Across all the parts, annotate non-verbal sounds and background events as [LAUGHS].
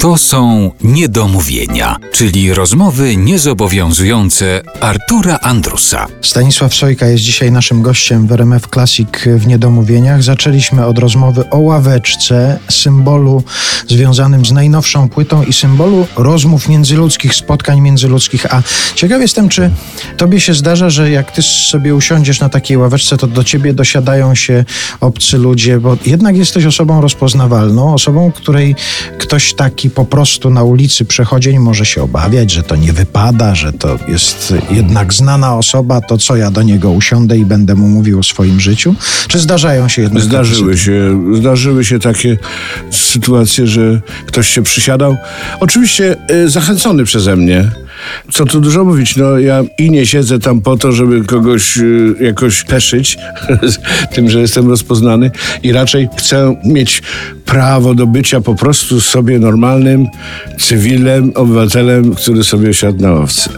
To są niedomówienia, czyli rozmowy niezobowiązujące Artura Andrusa. Stanisław Sojka jest dzisiaj naszym gościem w RMF Classic w Niedomówieniach. Zaczęliśmy od rozmowy o ławeczce, symbolu związanym z najnowszą płytą i symbolu rozmów międzyludzkich, spotkań międzyludzkich. A ciekaw jestem, czy tobie się zdarza, że jak ty sobie usiądziesz na takiej ławeczce, to do ciebie dosiadają się obcy ludzie, bo jednak jesteś osobą rozpoznawalną, osobą, której ktoś taki po prostu na ulicy przechodzień może się obawiać, że to nie wypada, że to jest jednak znana osoba, to co ja do niego usiądę i będę mu mówił o swoim życiu? Czy zdarzają się jednak takie Zdarzyły się, zdarzyły się takie sytuacje, że ktoś się przysiadał. Oczywiście y, zachęcony przeze mnie. Co tu dużo mówić, no ja i nie siedzę tam po to, żeby kogoś y, jakoś peszyć [LAUGHS] tym, że jestem rozpoznany i raczej chcę mieć prawo do bycia po prostu sobie normalnym cywilem, obywatelem, który sobie siadł na ławce.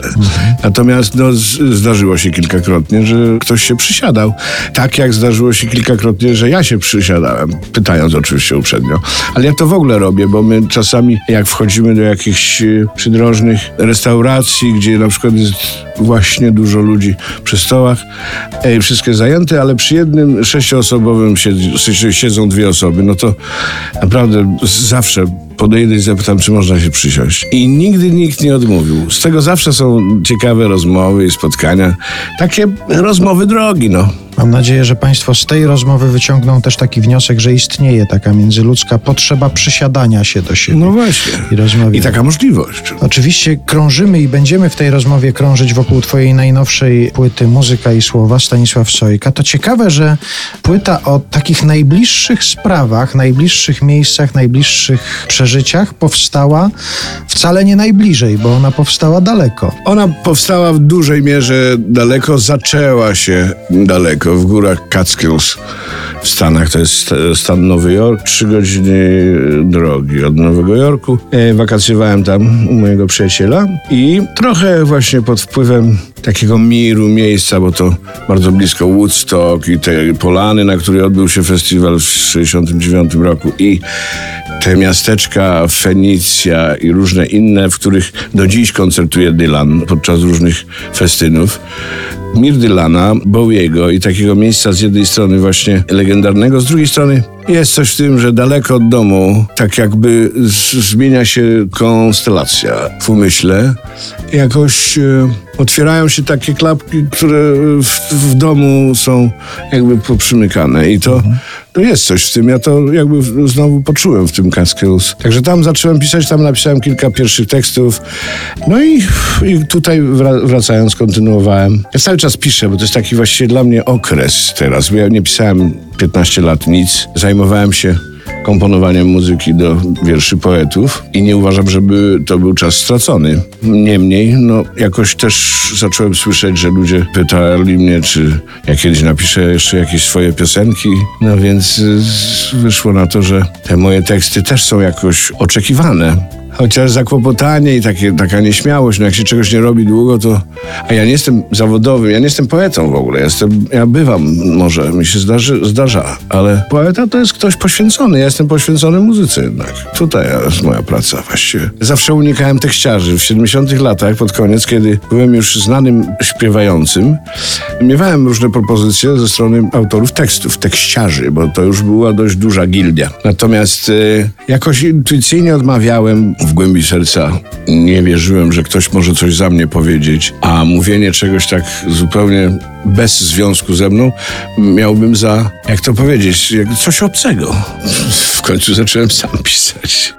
Natomiast no, zdarzyło się kilkakrotnie, że ktoś się przysiadał. Tak jak zdarzyło się kilkakrotnie, że ja się przysiadałem, pytając oczywiście uprzednio. Ale ja to w ogóle robię, bo my czasami jak wchodzimy do jakichś y, przydrożnych restauracji, gdzie na przykład jest właśnie dużo ludzi przy stołach, wszystkie zajęte, ale przy jednym sześcioosobowym siedzą dwie osoby, no to naprawdę zawsze podejdę i zapytam, czy można się przysiąść. I nigdy nikt nie odmówił. Z tego zawsze są ciekawe rozmowy i spotkania. Takie rozmowy drogi, no. Mam nadzieję, że Państwo z tej rozmowy wyciągną też taki wniosek, że istnieje taka międzyludzka potrzeba przysiadania się do siebie No właśnie. i rozmawiania. I taka możliwość. Oczywiście krążymy i będziemy w tej rozmowie krążyć wokół Twojej najnowszej płyty Muzyka i Słowa Stanisław Sojka. To ciekawe, że płyta o takich najbliższych sprawach, najbliższych miejscach, najbliższych przeżyciach powstała wcale nie najbliżej, bo ona powstała daleko. Ona powstała w dużej mierze daleko, zaczęła się daleko, w górach Catskills w Stanach. To jest e, stan Nowy Jork, trzy godziny drogi od Nowego Jorku. E, Wakacjowałem tam u mojego przyjaciela i trochę właśnie pod wpływem takiego miru miejsca, bo to bardzo blisko Woodstock i te polany, na której odbył się festiwal w 69 roku i te miasteczka Fenicja i różne inne, w których do dziś koncertuje Dylan podczas różnych festynów. Mir Dylana, Bowiego i takiego miejsca z jednej strony właśnie legendarnego, z drugiej strony jest coś w tym, że daleko od domu tak jakby zmienia się konstelacja w umyśle. Jakoś e, otwierają się takie klapki, które w, w domu są jakby poprzymykane i to, to jest coś w tym. Ja to jakby w- znowu poczułem w tym Catskills. Także tam zacząłem pisać, tam napisałem kilka pierwszych tekstów. No i, i tutaj wra- wracając kontynuowałem. Ja cały czas piszę, bo to jest taki właściwie dla mnie okres teraz. Bo ja nie pisałem 15 lat nic. Zajmowałem się komponowaniem muzyki do wierszy poetów i nie uważam, żeby to był czas stracony. Niemniej, no jakoś też zacząłem słyszeć, że ludzie pytali mnie, czy ja kiedyś napiszę jeszcze jakieś swoje piosenki. No więc wyszło na to, że te moje teksty też są jakoś oczekiwane. Chociaż zakłopotanie i takie, taka nieśmiałość, no jak się czegoś nie robi długo, to... A ja nie jestem zawodowym, ja nie jestem poetą w ogóle. Jestem, ja bywam, może mi się zdarzy, zdarza, ale poeta to jest ktoś poświęcony. Ja jestem poświęcony muzyce jednak. Tutaj jest moja praca właściwie. Zawsze unikałem tekściarzy. W 70 latach, pod koniec, kiedy byłem już znanym śpiewającym, miewałem różne propozycje ze strony autorów tekstów, tekściarzy, bo to już była dość duża gildia. Natomiast y, jakoś intuicyjnie odmawiałem w głębi serca. Nie wierzyłem, że ktoś może coś za mnie powiedzieć, a mówienie czegoś tak zupełnie bez związku ze mną miałbym za, jak to powiedzieć, jak coś obcego. W końcu zacząłem sam pisać.